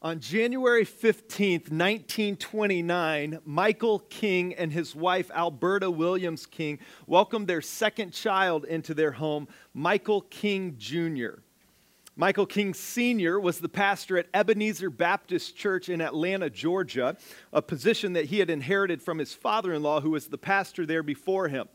On January 15th, 1929, Michael King and his wife, Alberta Williams King, welcomed their second child into their home, Michael King Jr. Michael King Sr. was the pastor at Ebenezer Baptist Church in Atlanta, Georgia, a position that he had inherited from his father in law, who was the pastor there before him.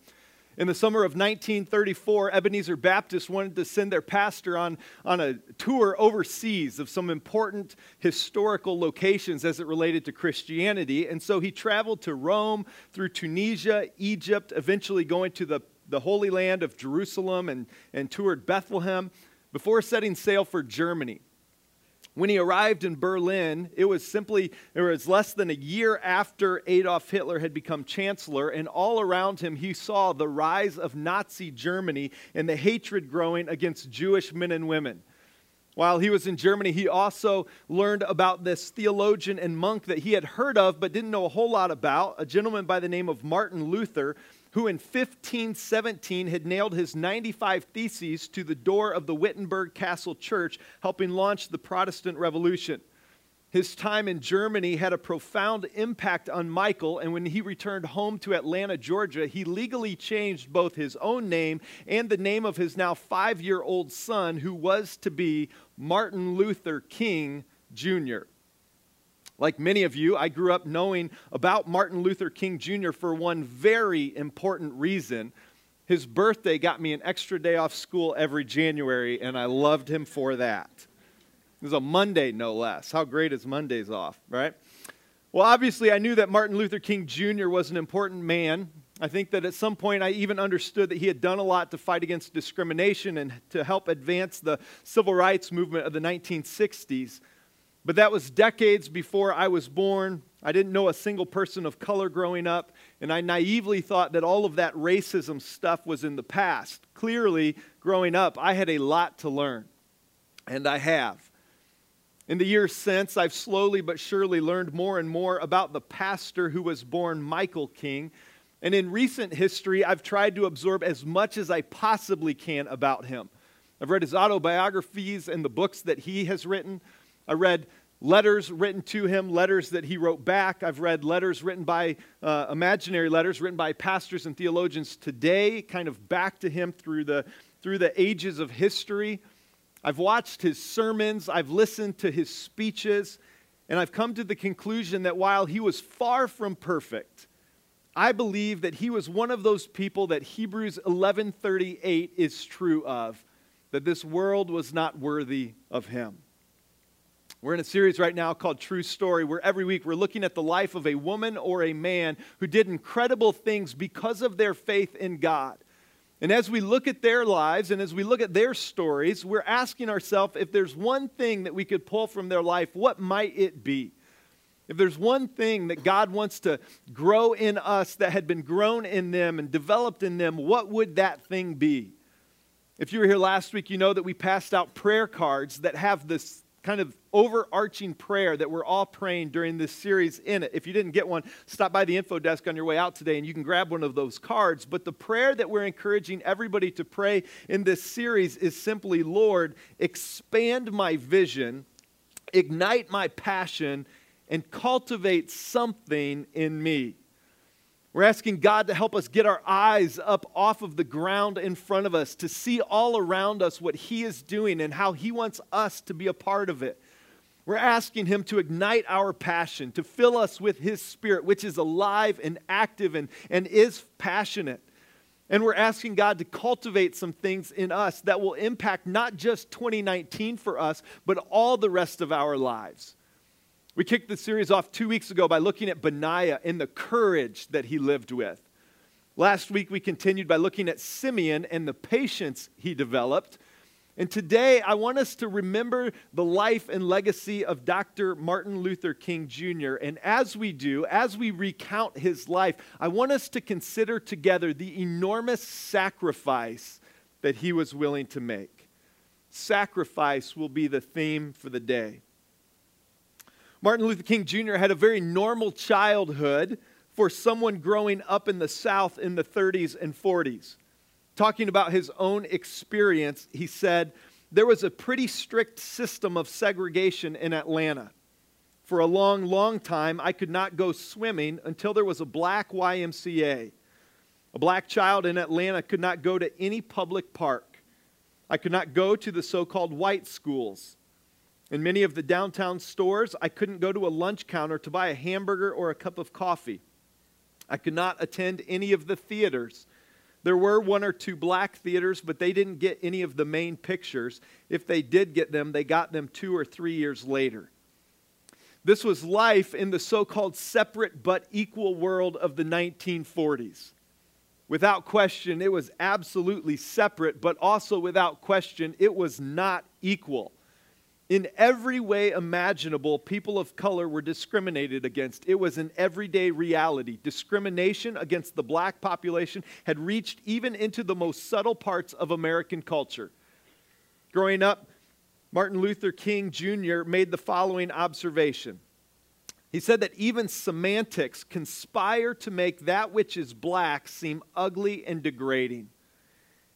In the summer of 1934, Ebenezer Baptist wanted to send their pastor on, on a tour overseas of some important historical locations as it related to Christianity. And so he traveled to Rome, through Tunisia, Egypt, eventually going to the, the Holy Land of Jerusalem and, and toured Bethlehem before setting sail for Germany. When he arrived in Berlin, it was simply, it was less than a year after Adolf Hitler had become chancellor, and all around him he saw the rise of Nazi Germany and the hatred growing against Jewish men and women. While he was in Germany, he also learned about this theologian and monk that he had heard of but didn't know a whole lot about, a gentleman by the name of Martin Luther, who in 1517 had nailed his 95 Theses to the door of the Wittenberg Castle Church, helping launch the Protestant Revolution. His time in Germany had a profound impact on Michael, and when he returned home to Atlanta, Georgia, he legally changed both his own name and the name of his now five year old son, who was to be Martin Luther King Jr. Like many of you, I grew up knowing about Martin Luther King Jr. for one very important reason. His birthday got me an extra day off school every January, and I loved him for that. It was a Monday, no less. How great is Mondays off, right? Well, obviously, I knew that Martin Luther King Jr. was an important man. I think that at some point I even understood that he had done a lot to fight against discrimination and to help advance the civil rights movement of the 1960s. But that was decades before I was born. I didn't know a single person of color growing up, and I naively thought that all of that racism stuff was in the past. Clearly, growing up, I had a lot to learn, and I have. In the years since, I've slowly but surely learned more and more about the pastor who was born Michael King. And in recent history, I've tried to absorb as much as I possibly can about him. I've read his autobiographies and the books that he has written. I read letters written to him, letters that he wrote back. I've read letters written by, uh, imaginary letters written by pastors and theologians today, kind of back to him through the, through the ages of history. I've watched his sermons, I've listened to his speeches, and I've come to the conclusion that while he was far from perfect, I believe that he was one of those people that Hebrews 11:38 is true of, that this world was not worthy of him. We're in a series right now called True Story, where every week we're looking at the life of a woman or a man who did incredible things because of their faith in God. And as we look at their lives and as we look at their stories, we're asking ourselves if there's one thing that we could pull from their life, what might it be? If there's one thing that God wants to grow in us that had been grown in them and developed in them, what would that thing be? If you were here last week, you know that we passed out prayer cards that have this kind of overarching prayer that we're all praying during this series in it. If you didn't get one, stop by the info desk on your way out today and you can grab one of those cards. But the prayer that we're encouraging everybody to pray in this series is simply Lord, expand my vision, ignite my passion, and cultivate something in me. We're asking God to help us get our eyes up off of the ground in front of us, to see all around us what He is doing and how He wants us to be a part of it. We're asking Him to ignite our passion, to fill us with His Spirit, which is alive and active and, and is passionate. And we're asking God to cultivate some things in us that will impact not just 2019 for us, but all the rest of our lives. We kicked the series off two weeks ago by looking at Benaiah and the courage that he lived with. Last week, we continued by looking at Simeon and the patience he developed. And today, I want us to remember the life and legacy of Dr. Martin Luther King Jr. And as we do, as we recount his life, I want us to consider together the enormous sacrifice that he was willing to make. Sacrifice will be the theme for the day. Martin Luther King Jr. had a very normal childhood for someone growing up in the South in the 30s and 40s. Talking about his own experience, he said, There was a pretty strict system of segregation in Atlanta. For a long, long time, I could not go swimming until there was a black YMCA. A black child in Atlanta could not go to any public park. I could not go to the so called white schools. In many of the downtown stores, I couldn't go to a lunch counter to buy a hamburger or a cup of coffee. I could not attend any of the theaters. There were one or two black theaters, but they didn't get any of the main pictures. If they did get them, they got them two or three years later. This was life in the so called separate but equal world of the 1940s. Without question, it was absolutely separate, but also without question, it was not equal. In every way imaginable, people of color were discriminated against. It was an everyday reality. Discrimination against the black population had reached even into the most subtle parts of American culture. Growing up, Martin Luther King Jr. made the following observation. He said that even semantics conspire to make that which is black seem ugly and degrading.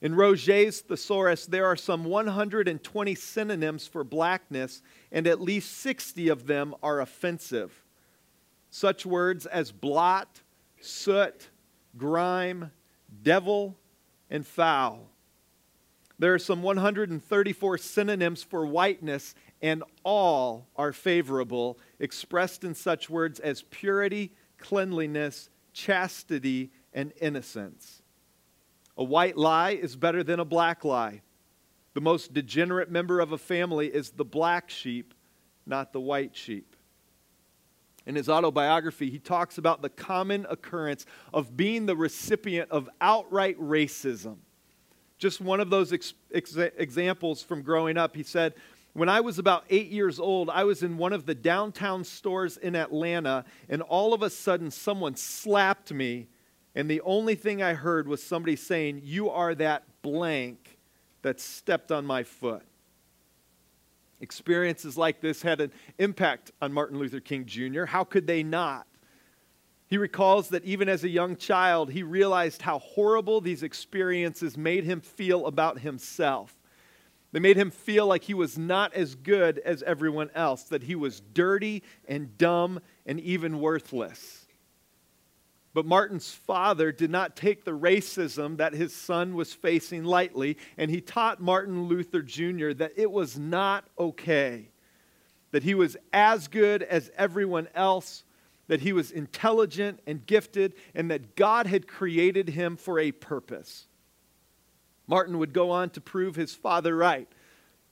In Roget's thesaurus, there are some 120 synonyms for blackness, and at least 60 of them are offensive. Such words as blot, soot, grime, devil, and foul. There are some 134 synonyms for whiteness, and all are favorable, expressed in such words as purity, cleanliness, chastity, and innocence. A white lie is better than a black lie. The most degenerate member of a family is the black sheep, not the white sheep. In his autobiography, he talks about the common occurrence of being the recipient of outright racism just one of those ex- ex- examples from growing up. He said, When I was about eight years old, I was in one of the downtown stores in Atlanta, and all of a sudden, someone slapped me, and the only thing I heard was somebody saying, You are that blank that stepped on my foot. Experiences like this had an impact on Martin Luther King Jr. How could they not? He recalls that even as a young child, he realized how horrible these experiences made him feel about himself. They made him feel like he was not as good as everyone else, that he was dirty and dumb and even worthless. But Martin's father did not take the racism that his son was facing lightly, and he taught Martin Luther Jr. that it was not okay, that he was as good as everyone else that he was intelligent and gifted, and that God had created him for a purpose. Martin would go on to prove his father right,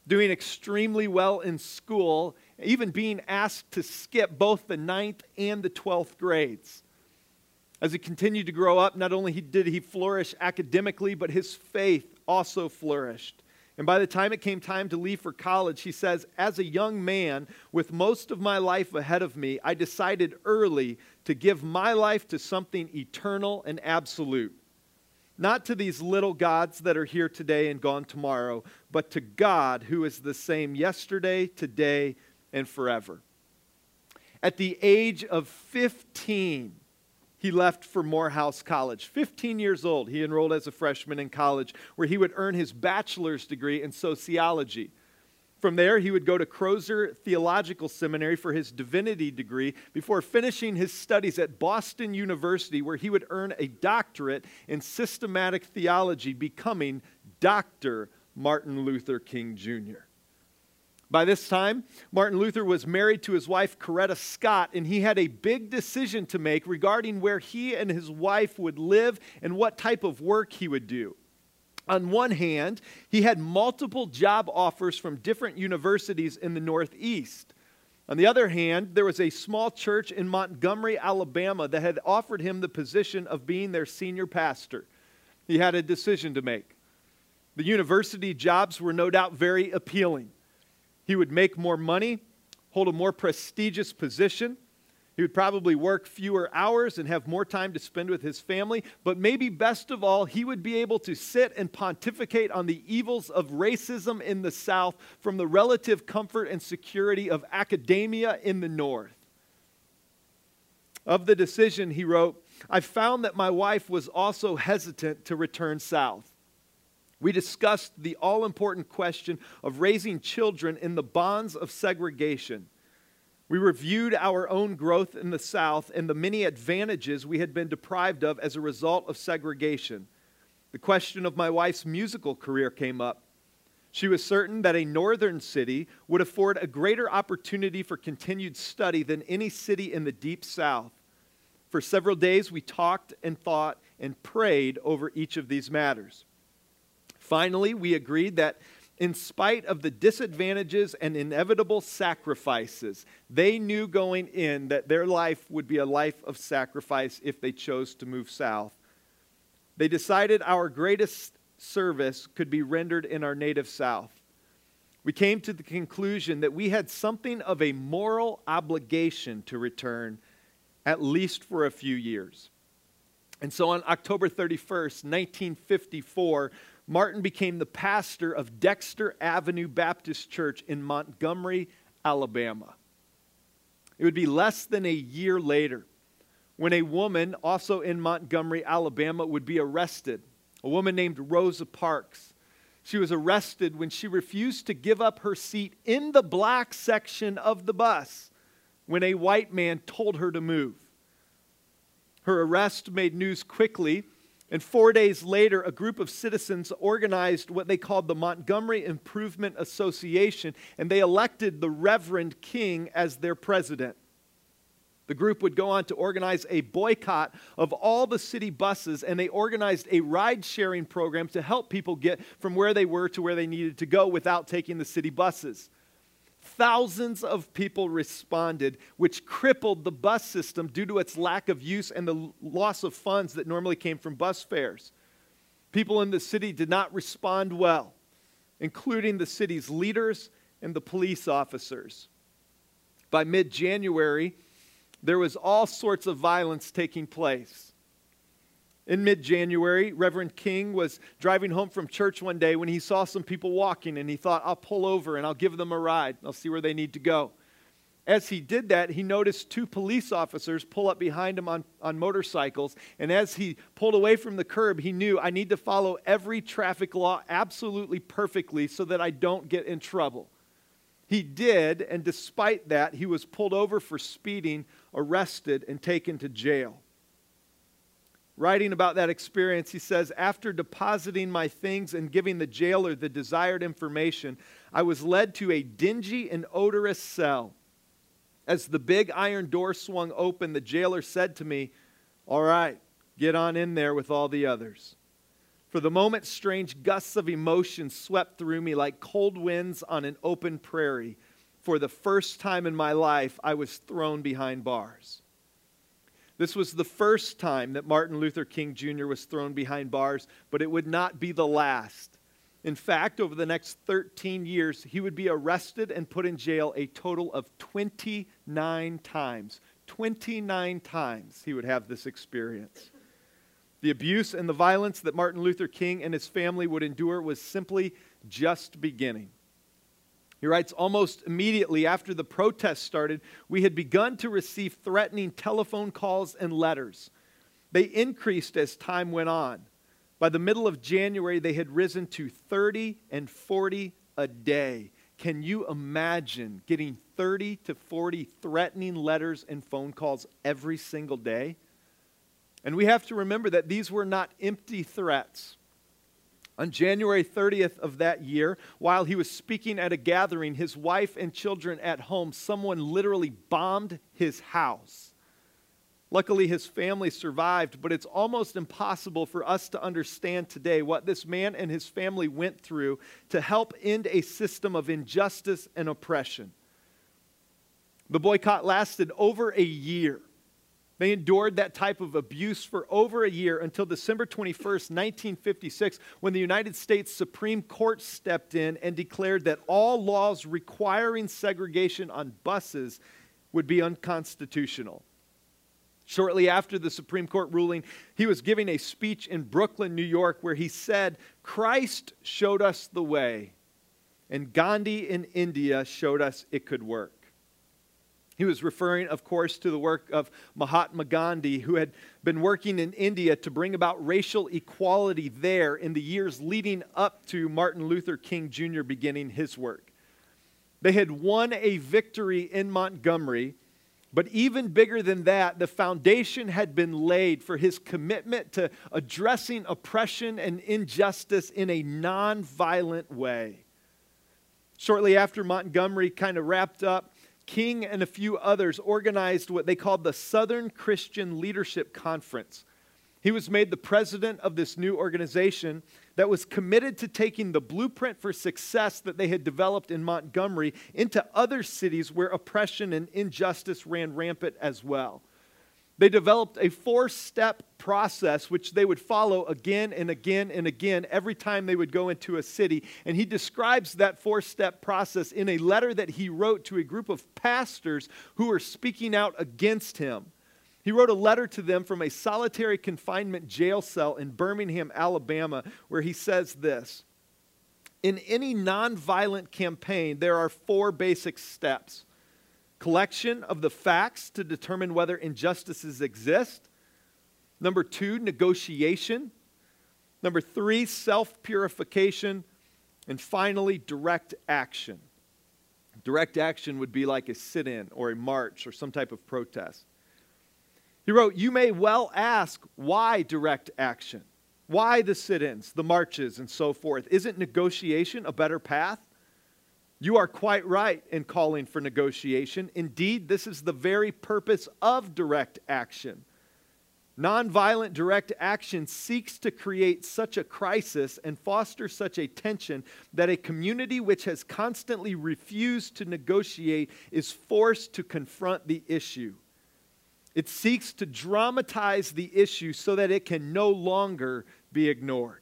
doing extremely well in school, even being asked to skip both the ninth and the 12th grades. As he continued to grow up, not only did he flourish academically, but his faith also flourished. And by the time it came time to leave for college, he says, As a young man with most of my life ahead of me, I decided early to give my life to something eternal and absolute. Not to these little gods that are here today and gone tomorrow, but to God who is the same yesterday, today, and forever. At the age of 15, he left for Morehouse College. 15 years old, he enrolled as a freshman in college, where he would earn his bachelor's degree in sociology. From there, he would go to Crozer Theological Seminary for his divinity degree before finishing his studies at Boston University, where he would earn a doctorate in systematic theology, becoming Dr. Martin Luther King Jr. By this time, Martin Luther was married to his wife, Coretta Scott, and he had a big decision to make regarding where he and his wife would live and what type of work he would do. On one hand, he had multiple job offers from different universities in the Northeast. On the other hand, there was a small church in Montgomery, Alabama that had offered him the position of being their senior pastor. He had a decision to make. The university jobs were no doubt very appealing. He would make more money, hold a more prestigious position. He would probably work fewer hours and have more time to spend with his family. But maybe best of all, he would be able to sit and pontificate on the evils of racism in the South from the relative comfort and security of academia in the North. Of the decision, he wrote, I found that my wife was also hesitant to return south. We discussed the all important question of raising children in the bonds of segregation. We reviewed our own growth in the South and the many advantages we had been deprived of as a result of segregation. The question of my wife's musical career came up. She was certain that a northern city would afford a greater opportunity for continued study than any city in the deep South. For several days, we talked and thought and prayed over each of these matters. Finally, we agreed that in spite of the disadvantages and inevitable sacrifices, they knew going in that their life would be a life of sacrifice if they chose to move south. They decided our greatest service could be rendered in our native South. We came to the conclusion that we had something of a moral obligation to return, at least for a few years. And so on October 31st, 1954, Martin became the pastor of Dexter Avenue Baptist Church in Montgomery, Alabama. It would be less than a year later when a woman, also in Montgomery, Alabama, would be arrested. A woman named Rosa Parks. She was arrested when she refused to give up her seat in the black section of the bus when a white man told her to move. Her arrest made news quickly and four days later, a group of citizens organized what they called the Montgomery Improvement Association, and they elected the Reverend King as their president. The group would go on to organize a boycott of all the city buses, and they organized a ride sharing program to help people get from where they were to where they needed to go without taking the city buses. Thousands of people responded, which crippled the bus system due to its lack of use and the loss of funds that normally came from bus fares. People in the city did not respond well, including the city's leaders and the police officers. By mid January, there was all sorts of violence taking place. In mid January, Reverend King was driving home from church one day when he saw some people walking and he thought, I'll pull over and I'll give them a ride. I'll see where they need to go. As he did that, he noticed two police officers pull up behind him on, on motorcycles. And as he pulled away from the curb, he knew I need to follow every traffic law absolutely perfectly so that I don't get in trouble. He did, and despite that, he was pulled over for speeding, arrested, and taken to jail. Writing about that experience, he says, After depositing my things and giving the jailer the desired information, I was led to a dingy and odorous cell. As the big iron door swung open, the jailer said to me, All right, get on in there with all the others. For the moment, strange gusts of emotion swept through me like cold winds on an open prairie. For the first time in my life, I was thrown behind bars. This was the first time that Martin Luther King Jr. was thrown behind bars, but it would not be the last. In fact, over the next 13 years, he would be arrested and put in jail a total of 29 times. 29 times he would have this experience. The abuse and the violence that Martin Luther King and his family would endure was simply just beginning. He writes, almost immediately after the protests started, we had begun to receive threatening telephone calls and letters. They increased as time went on. By the middle of January, they had risen to 30 and 40 a day. Can you imagine getting 30 to 40 threatening letters and phone calls every single day? And we have to remember that these were not empty threats. On January 30th of that year, while he was speaking at a gathering, his wife and children at home, someone literally bombed his house. Luckily, his family survived, but it's almost impossible for us to understand today what this man and his family went through to help end a system of injustice and oppression. The boycott lasted over a year. They endured that type of abuse for over a year until December 21st, 1956, when the United States Supreme Court stepped in and declared that all laws requiring segregation on buses would be unconstitutional. Shortly after the Supreme Court ruling, he was giving a speech in Brooklyn, New York, where he said, Christ showed us the way, and Gandhi in India showed us it could work. He was referring, of course, to the work of Mahatma Gandhi, who had been working in India to bring about racial equality there in the years leading up to Martin Luther King Jr. beginning his work. They had won a victory in Montgomery, but even bigger than that, the foundation had been laid for his commitment to addressing oppression and injustice in a nonviolent way. Shortly after Montgomery kind of wrapped up, King and a few others organized what they called the Southern Christian Leadership Conference. He was made the president of this new organization that was committed to taking the blueprint for success that they had developed in Montgomery into other cities where oppression and injustice ran rampant as well. They developed a four step process which they would follow again and again and again every time they would go into a city. And he describes that four step process in a letter that he wrote to a group of pastors who were speaking out against him. He wrote a letter to them from a solitary confinement jail cell in Birmingham, Alabama, where he says this In any nonviolent campaign, there are four basic steps collection of the facts to determine whether injustices exist. Number two, negotiation. Number three, self purification. And finally, direct action. Direct action would be like a sit in or a march or some type of protest. He wrote, You may well ask why direct action? Why the sit ins, the marches, and so forth? Isn't negotiation a better path? You are quite right in calling for negotiation. Indeed, this is the very purpose of direct action. Nonviolent direct action seeks to create such a crisis and foster such a tension that a community which has constantly refused to negotiate is forced to confront the issue. It seeks to dramatize the issue so that it can no longer be ignored.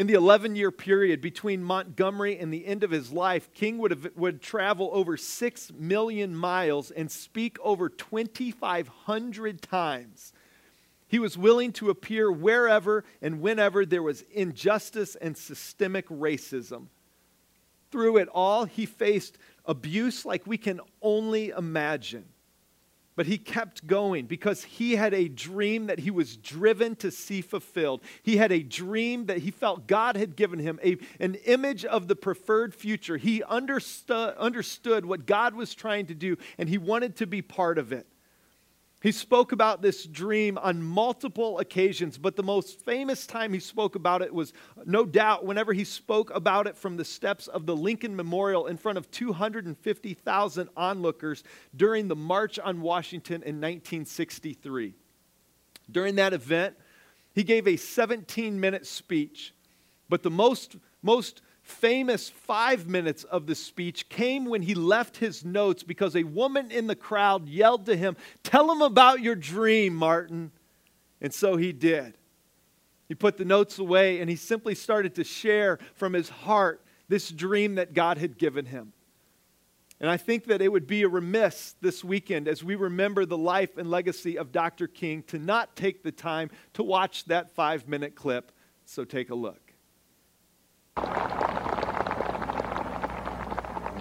In the 11 year period between Montgomery and the end of his life, King would, have, would travel over 6 million miles and speak over 2,500 times. He was willing to appear wherever and whenever there was injustice and systemic racism. Through it all, he faced abuse like we can only imagine. But he kept going because he had a dream that he was driven to see fulfilled. He had a dream that he felt God had given him, a, an image of the preferred future. He understood, understood what God was trying to do, and he wanted to be part of it. He spoke about this dream on multiple occasions, but the most famous time he spoke about it was no doubt whenever he spoke about it from the steps of the Lincoln Memorial in front of 250,000 onlookers during the March on Washington in 1963. During that event, he gave a 17 minute speech, but the most, most famous five minutes of the speech came when he left his notes because a woman in the crowd yelled to him, Tell him about your dream, Martin. And so he did. He put the notes away and he simply started to share from his heart this dream that God had given him. And I think that it would be a remiss this weekend as we remember the life and legacy of Dr. King to not take the time to watch that five minute clip. So take a look.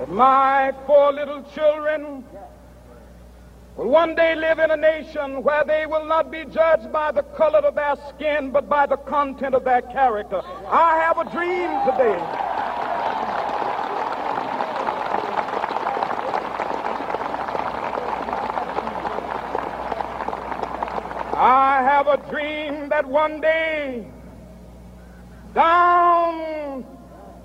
that my four little children will one day live in a nation where they will not be judged by the color of their skin, but by the content of their character. I have a dream today. I have a dream that one day down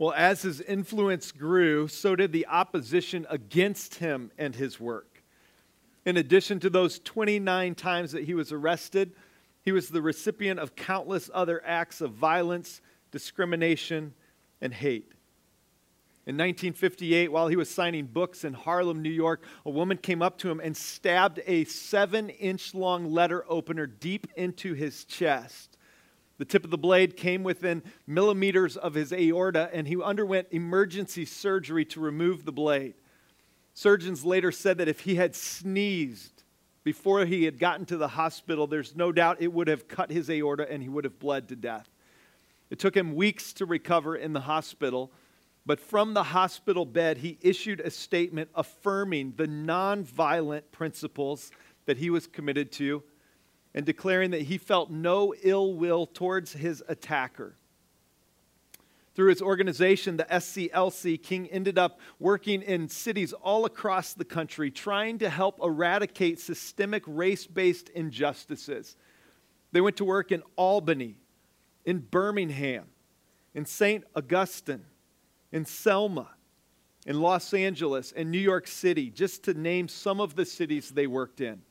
Well, as his influence grew, so did the opposition against him and his work. In addition to those 29 times that he was arrested, he was the recipient of countless other acts of violence, discrimination, and hate. In 1958, while he was signing books in Harlem, New York, a woman came up to him and stabbed a seven inch long letter opener deep into his chest. The tip of the blade came within millimeters of his aorta, and he underwent emergency surgery to remove the blade. Surgeons later said that if he had sneezed before he had gotten to the hospital, there's no doubt it would have cut his aorta and he would have bled to death. It took him weeks to recover in the hospital, but from the hospital bed, he issued a statement affirming the nonviolent principles that he was committed to and declaring that he felt no ill will towards his attacker. Through his organization, the SCLC, King ended up working in cities all across the country, trying to help eradicate systemic race based injustices. They went to work in Albany, in Birmingham, in St. Augustine, in Selma, in Los Angeles and New York City, just to name some of the cities they worked in.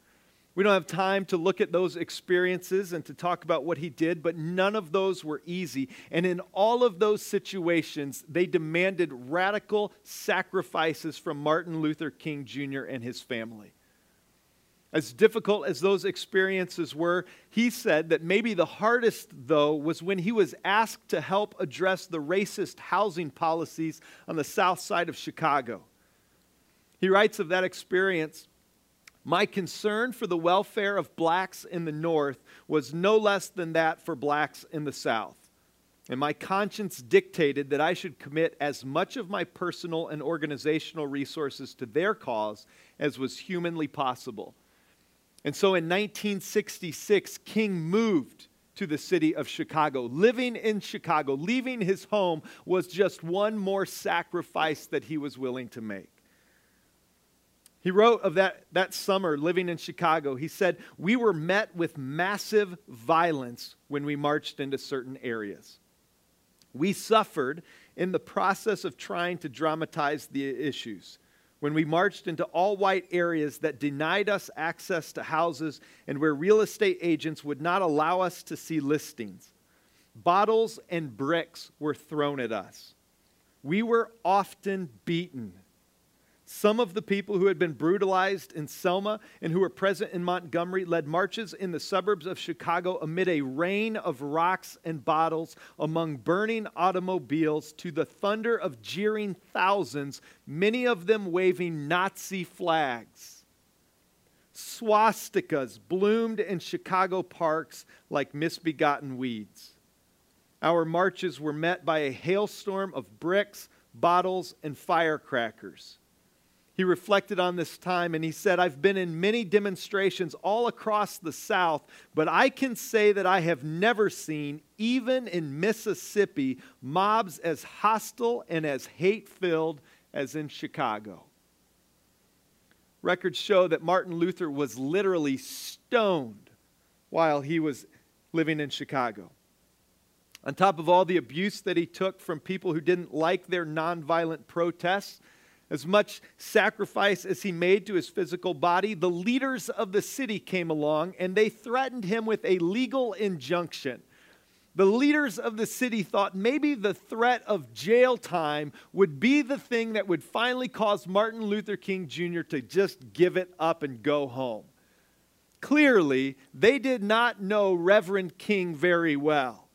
We don't have time to look at those experiences and to talk about what he did, but none of those were easy. And in all of those situations, they demanded radical sacrifices from Martin Luther King Jr. and his family. As difficult as those experiences were, he said that maybe the hardest, though, was when he was asked to help address the racist housing policies on the south side of Chicago. He writes of that experience my concern for the welfare of blacks in the North was no less than that for blacks in the South. And my conscience dictated that I should commit as much of my personal and organizational resources to their cause as was humanly possible. And so in 1966, King moved to the city of Chicago. Living in Chicago, leaving his home, was just one more sacrifice that he was willing to make. He wrote of that, that summer living in Chicago. He said, We were met with massive violence when we marched into certain areas. We suffered in the process of trying to dramatize the issues. When we marched into all white areas that denied us access to houses and where real estate agents would not allow us to see listings, bottles and bricks were thrown at us. We were often beaten some of the people who had been brutalized in Selma and who were present in Montgomery led marches in the suburbs of Chicago amid a rain of rocks and bottles among burning automobiles to the thunder of jeering thousands, many of them waving Nazi flags. Swastikas bloomed in Chicago parks like misbegotten weeds. Our marches were met by a hailstorm of bricks, bottles, and firecrackers he reflected on this time and he said, I've been in many demonstrations all across the South, but I can say that I have never seen, even in Mississippi, mobs as hostile and as hate filled as in Chicago. Records show that Martin Luther was literally stoned while he was living in Chicago. On top of all the abuse that he took from people who didn't like their nonviolent protests, as much sacrifice as he made to his physical body, the leaders of the city came along and they threatened him with a legal injunction. The leaders of the city thought maybe the threat of jail time would be the thing that would finally cause Martin Luther King Jr. to just give it up and go home. Clearly, they did not know Reverend King very well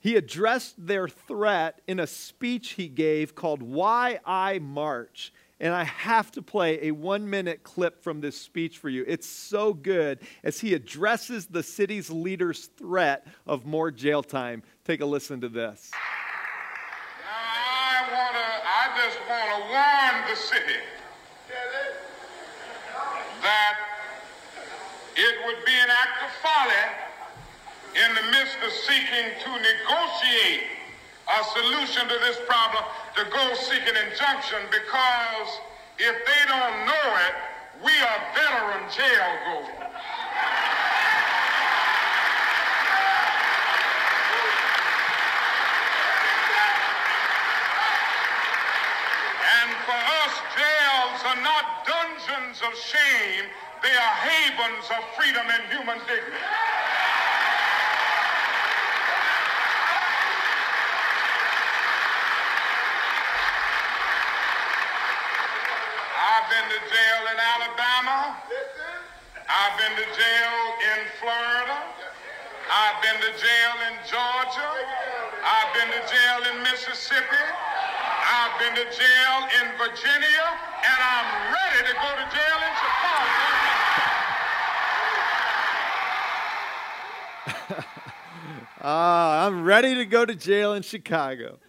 he addressed their threat in a speech he gave called Why I March. And I have to play a one minute clip from this speech for you. It's so good as he addresses the city's leader's threat of more jail time. Take a listen to this. I, wanna, I just want to warn the city that it would be an act of folly in the midst of seeking to negotiate a solution to this problem to go seek an injunction because if they don't know it, we are veteran jail goers. And for us, jails are not dungeons of shame, they are havens of freedom and human dignity. been to jail in Alabama. I've been to jail in Florida. I've been to jail in Georgia. I've been to jail in Mississippi. I've been to jail in Virginia. And I'm ready to go to jail in Chicago. ah, I'm ready to go to jail in Chicago.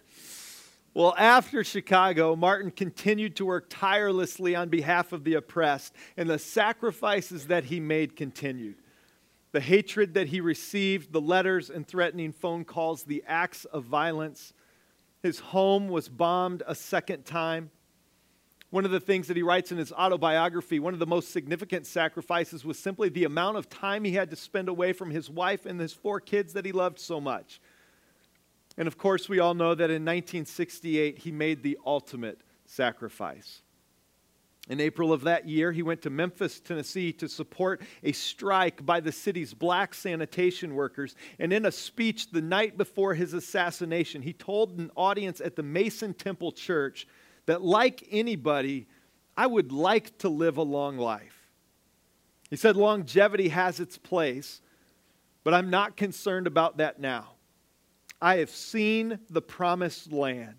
Well, after Chicago, Martin continued to work tirelessly on behalf of the oppressed, and the sacrifices that he made continued. The hatred that he received, the letters and threatening phone calls, the acts of violence. His home was bombed a second time. One of the things that he writes in his autobiography, one of the most significant sacrifices was simply the amount of time he had to spend away from his wife and his four kids that he loved so much. And of course, we all know that in 1968, he made the ultimate sacrifice. In April of that year, he went to Memphis, Tennessee to support a strike by the city's black sanitation workers. And in a speech the night before his assassination, he told an audience at the Mason Temple Church that, like anybody, I would like to live a long life. He said, Longevity has its place, but I'm not concerned about that now. I have seen the promised land.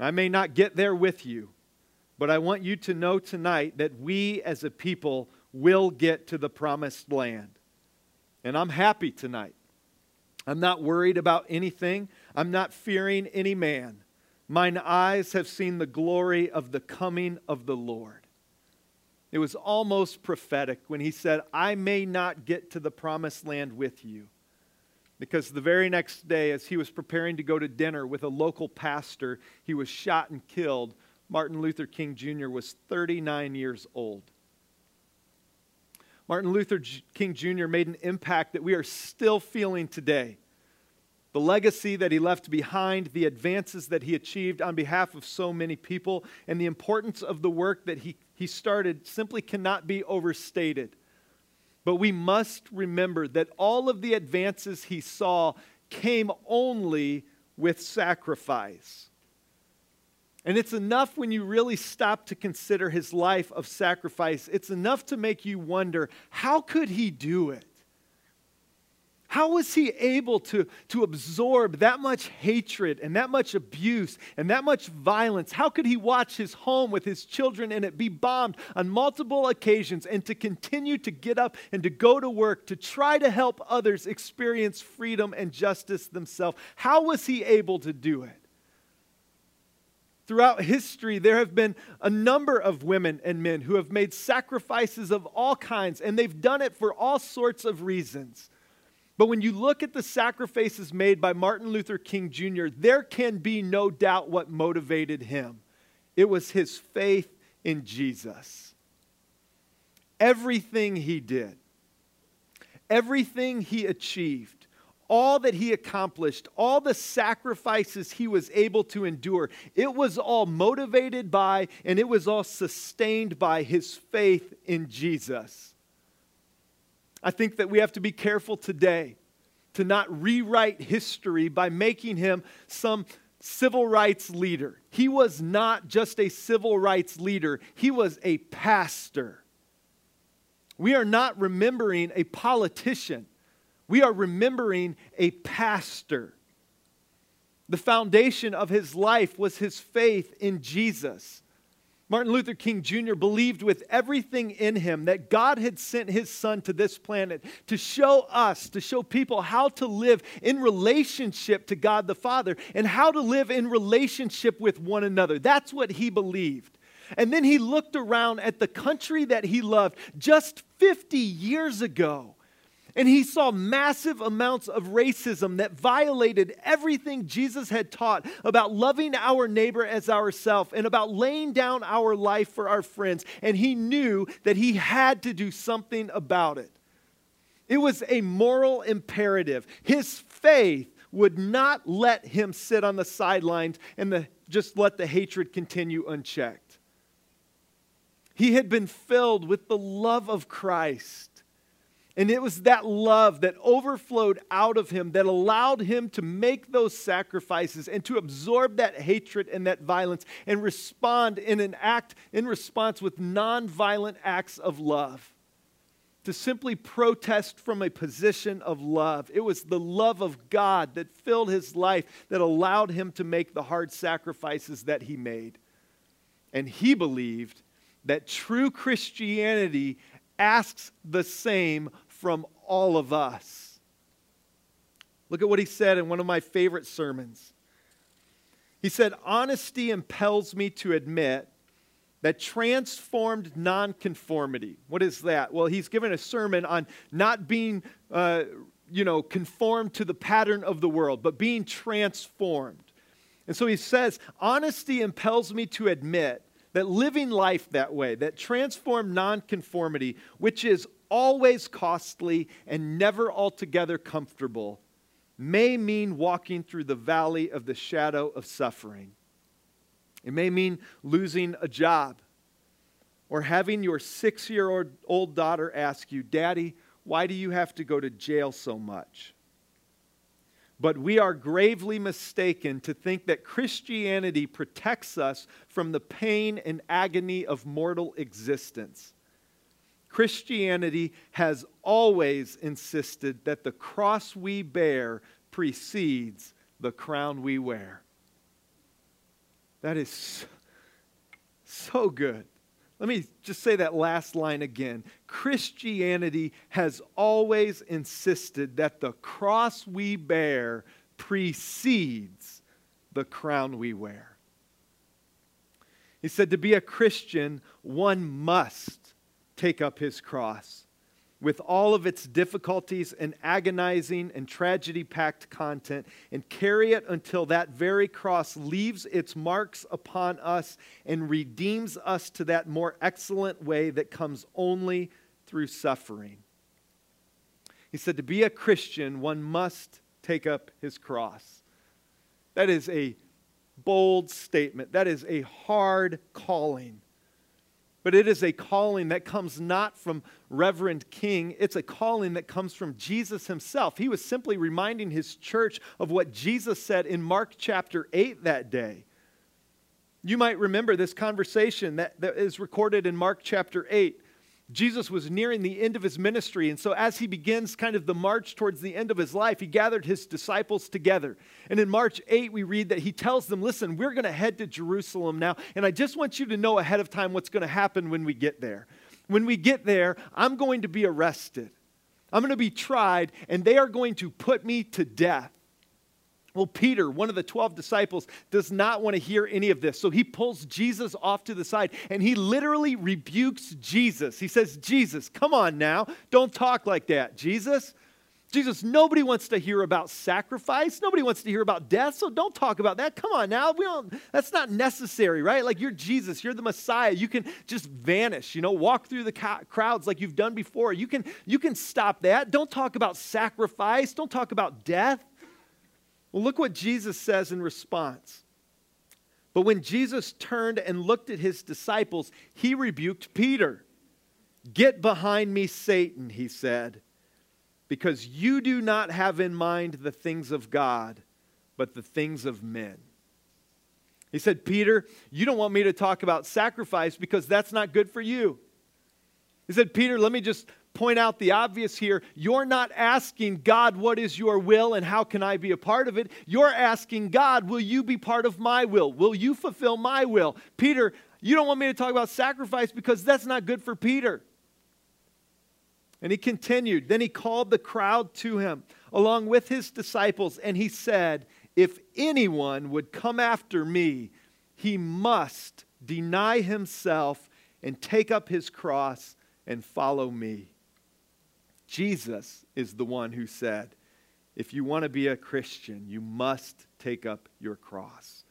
I may not get there with you but I want you to know tonight that we as a people will get to the promised land. And I'm happy tonight. I'm not worried about anything, I'm not fearing any man. Mine eyes have seen the glory of the coming of the Lord. It was almost prophetic when he said, I may not get to the promised land with you. Because the very next day, as he was preparing to go to dinner with a local pastor, he was shot and killed Martin Luther King Jr. was 39 years old. Martin Luther King Jr. made an impact that we are still feeling today. The legacy that he left behind, the advances that he achieved on behalf of so many people, and the importance of the work that he, he started simply cannot be overstated. But we must remember that all of the advances he saw came only with sacrifice. And it's enough when you really stop to consider his life of sacrifice. It's enough to make you wonder how could he do it? How was he able to, to absorb that much hatred and that much abuse and that much violence? How could he watch his home with his children and it be bombed on multiple occasions and to continue to get up and to go to work to try to help others experience freedom and justice themselves? How was he able to do it? Throughout history, there have been a number of women and men who have made sacrifices of all kinds, and they've done it for all sorts of reasons. But when you look at the sacrifices made by Martin Luther King Jr., there can be no doubt what motivated him. It was his faith in Jesus. Everything he did, everything he achieved, all that he accomplished, all the sacrifices he was able to endure, it was all motivated by and it was all sustained by his faith in Jesus. I think that we have to be careful today to not rewrite history by making him some civil rights leader. He was not just a civil rights leader, he was a pastor. We are not remembering a politician. We are remembering a pastor. The foundation of his life was his faith in Jesus. Martin Luther King Jr. believed with everything in him that God had sent his son to this planet to show us, to show people how to live in relationship to God the Father and how to live in relationship with one another. That's what he believed. And then he looked around at the country that he loved just 50 years ago and he saw massive amounts of racism that violated everything Jesus had taught about loving our neighbor as ourselves and about laying down our life for our friends. And he knew that he had to do something about it. It was a moral imperative. His faith would not let him sit on the sidelines and the, just let the hatred continue unchecked. He had been filled with the love of Christ and it was that love that overflowed out of him that allowed him to make those sacrifices and to absorb that hatred and that violence and respond in an act in response with nonviolent acts of love. To simply protest from a position of love. It was the love of God that filled his life that allowed him to make the hard sacrifices that he made. And he believed that true Christianity asks the same from all of us. Look at what he said in one of my favorite sermons. He said, Honesty impels me to admit that transformed nonconformity. What is that? Well, he's given a sermon on not being, uh, you know, conformed to the pattern of the world, but being transformed. And so he says, Honesty impels me to admit that living life that way, that transformed nonconformity, which is always costly and never altogether comfortable, may mean walking through the valley of the shadow of suffering. It may mean losing a job or having your six year old daughter ask you, Daddy, why do you have to go to jail so much? But we are gravely mistaken to think that Christianity protects us from the pain and agony of mortal existence. Christianity has always insisted that the cross we bear precedes the crown we wear. That is so good. Let me just say that last line again. Christianity has always insisted that the cross we bear precedes the crown we wear. He said to be a Christian, one must take up his cross with all of its difficulties and agonizing and tragedy packed content and carry it until that very cross leaves its marks upon us and redeems us to that more excellent way that comes only through suffering. He said, To be a Christian, one must take up his cross. That is a bold statement, that is a hard calling. But it is a calling that comes not from Reverend King. It's a calling that comes from Jesus himself. He was simply reminding his church of what Jesus said in Mark chapter 8 that day. You might remember this conversation that, that is recorded in Mark chapter 8. Jesus was nearing the end of his ministry. And so, as he begins kind of the march towards the end of his life, he gathered his disciples together. And in Mark 8, we read that he tells them, Listen, we're going to head to Jerusalem now. And I just want you to know ahead of time what's going to happen when we get there. When we get there, I'm going to be arrested, I'm going to be tried, and they are going to put me to death. Well, Peter, one of the 12 disciples, does not want to hear any of this. So he pulls Jesus off to the side and he literally rebukes Jesus. He says, Jesus, come on now. Don't talk like that. Jesus, Jesus, nobody wants to hear about sacrifice. Nobody wants to hear about death. So don't talk about that. Come on now. We don't, that's not necessary, right? Like you're Jesus, you're the Messiah. You can just vanish, you know, walk through the crowds like you've done before. You can, you can stop that. Don't talk about sacrifice. Don't talk about death. Well, look what Jesus says in response. But when Jesus turned and looked at his disciples, he rebuked Peter. Get behind me, Satan, he said, because you do not have in mind the things of God, but the things of men. He said, Peter, you don't want me to talk about sacrifice because that's not good for you. He said, Peter, let me just point out the obvious here. You're not asking God, what is your will and how can I be a part of it? You're asking God, will you be part of my will? Will you fulfill my will? Peter, you don't want me to talk about sacrifice because that's not good for Peter. And he continued. Then he called the crowd to him along with his disciples, and he said, If anyone would come after me, he must deny himself and take up his cross and follow me. Jesus is the one who said, if you want to be a Christian, you must take up your cross.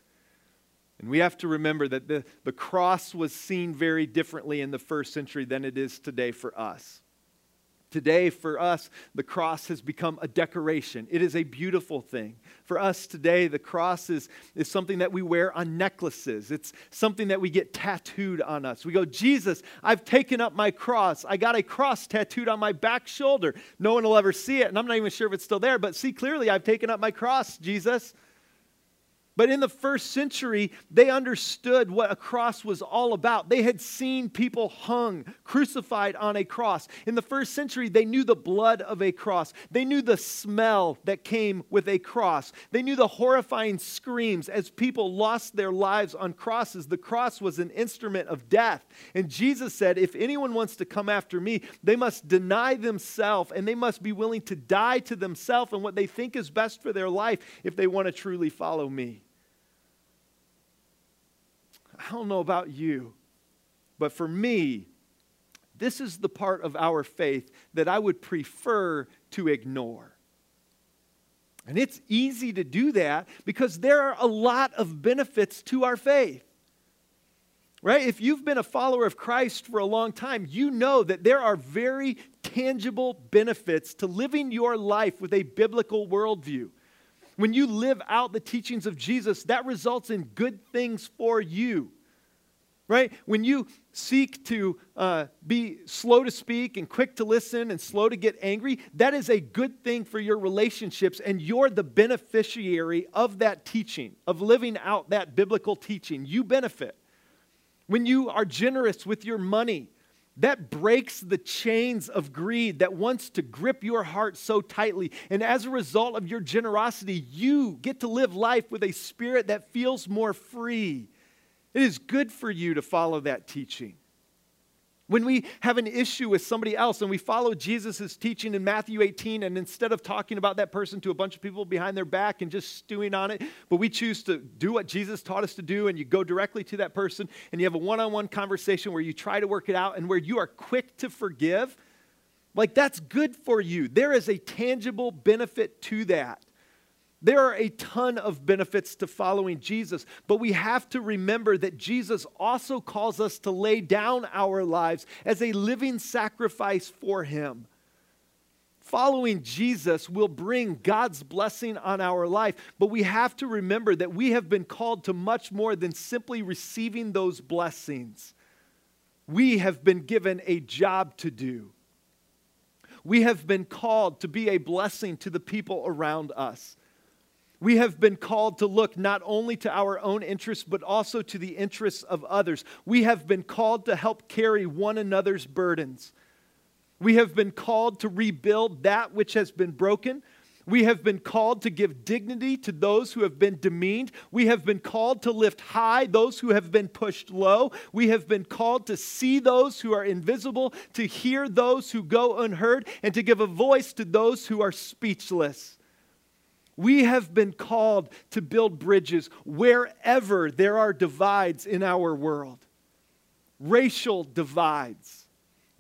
And we have to remember that the, the cross was seen very differently in the first century than it is today for us. Today, for us, the cross has become a decoration. It is a beautiful thing. For us today, the cross is, is something that we wear on necklaces, it's something that we get tattooed on us. We go, Jesus, I've taken up my cross. I got a cross tattooed on my back shoulder. No one will ever see it, and I'm not even sure if it's still there, but see clearly, I've taken up my cross, Jesus. But in the first century, they understood what a cross was all about. They had seen people hung, crucified on a cross. In the first century, they knew the blood of a cross. They knew the smell that came with a cross. They knew the horrifying screams as people lost their lives on crosses. The cross was an instrument of death. And Jesus said, If anyone wants to come after me, they must deny themselves and they must be willing to die to themselves and what they think is best for their life if they want to truly follow me. I don't know about you, but for me, this is the part of our faith that I would prefer to ignore. And it's easy to do that because there are a lot of benefits to our faith. Right? If you've been a follower of Christ for a long time, you know that there are very tangible benefits to living your life with a biblical worldview. When you live out the teachings of Jesus, that results in good things for you. Right? When you seek to uh, be slow to speak and quick to listen and slow to get angry, that is a good thing for your relationships, and you're the beneficiary of that teaching, of living out that biblical teaching. You benefit. When you are generous with your money, that breaks the chains of greed that wants to grip your heart so tightly. And as a result of your generosity, you get to live life with a spirit that feels more free. It is good for you to follow that teaching. When we have an issue with somebody else and we follow Jesus' teaching in Matthew 18, and instead of talking about that person to a bunch of people behind their back and just stewing on it, but we choose to do what Jesus taught us to do, and you go directly to that person and you have a one on one conversation where you try to work it out and where you are quick to forgive, like that's good for you. There is a tangible benefit to that. There are a ton of benefits to following Jesus, but we have to remember that Jesus also calls us to lay down our lives as a living sacrifice for Him. Following Jesus will bring God's blessing on our life, but we have to remember that we have been called to much more than simply receiving those blessings. We have been given a job to do. We have been called to be a blessing to the people around us. We have been called to look not only to our own interests, but also to the interests of others. We have been called to help carry one another's burdens. We have been called to rebuild that which has been broken. We have been called to give dignity to those who have been demeaned. We have been called to lift high those who have been pushed low. We have been called to see those who are invisible, to hear those who go unheard, and to give a voice to those who are speechless. We have been called to build bridges wherever there are divides in our world racial divides,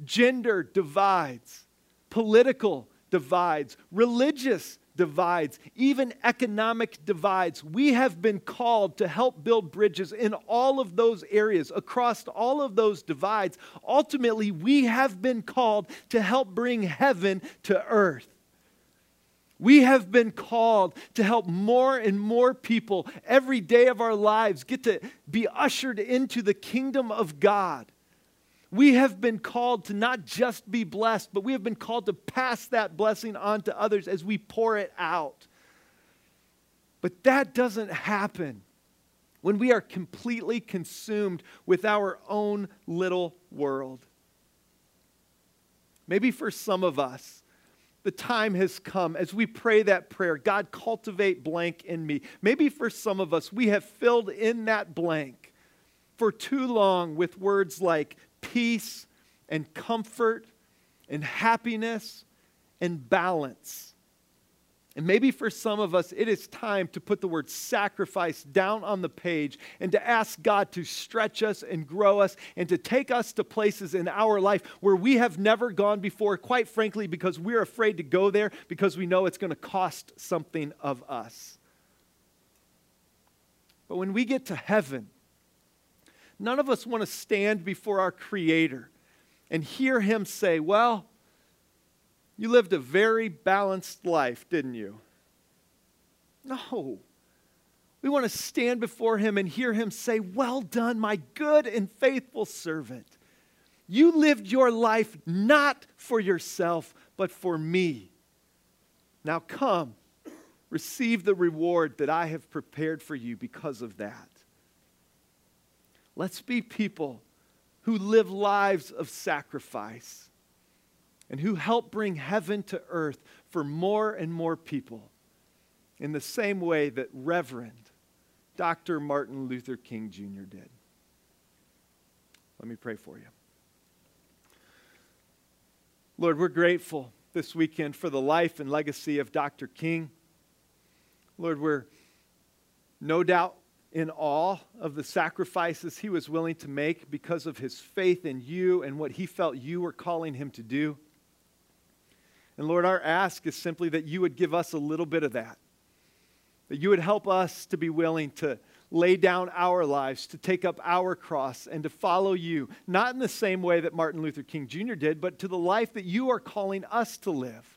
gender divides, political divides, religious divides, even economic divides. We have been called to help build bridges in all of those areas, across all of those divides. Ultimately, we have been called to help bring heaven to earth. We have been called to help more and more people every day of our lives get to be ushered into the kingdom of God. We have been called to not just be blessed, but we have been called to pass that blessing on to others as we pour it out. But that doesn't happen when we are completely consumed with our own little world. Maybe for some of us, the time has come as we pray that prayer God, cultivate blank in me. Maybe for some of us, we have filled in that blank for too long with words like peace and comfort and happiness and balance. And maybe for some of us, it is time to put the word sacrifice down on the page and to ask God to stretch us and grow us and to take us to places in our life where we have never gone before, quite frankly, because we're afraid to go there because we know it's going to cost something of us. But when we get to heaven, none of us want to stand before our Creator and hear Him say, Well, you lived a very balanced life, didn't you? No. We want to stand before him and hear him say, Well done, my good and faithful servant. You lived your life not for yourself, but for me. Now come, receive the reward that I have prepared for you because of that. Let's be people who live lives of sacrifice and who help bring heaven to earth for more and more people in the same way that Reverend Dr. Martin Luther King Jr. did. Let me pray for you. Lord, we're grateful this weekend for the life and legacy of Dr. King. Lord, we're no doubt in awe of the sacrifices he was willing to make because of his faith in you and what he felt you were calling him to do. And Lord, our ask is simply that you would give us a little bit of that. That you would help us to be willing to lay down our lives, to take up our cross, and to follow you, not in the same way that Martin Luther King Jr. did, but to the life that you are calling us to live.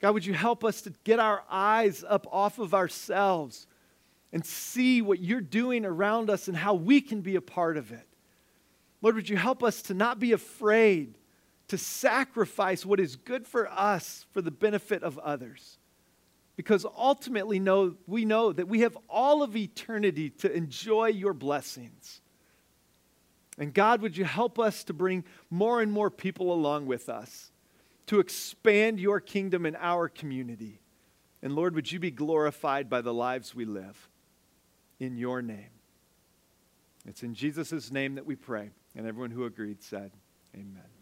God, would you help us to get our eyes up off of ourselves and see what you're doing around us and how we can be a part of it? Lord, would you help us to not be afraid to sacrifice what is good for us for the benefit of others? Because ultimately, know, we know that we have all of eternity to enjoy your blessings. And God, would you help us to bring more and more people along with us to expand your kingdom in our community? And Lord, would you be glorified by the lives we live? In your name. It's in Jesus' name that we pray. And everyone who agreed said, Amen.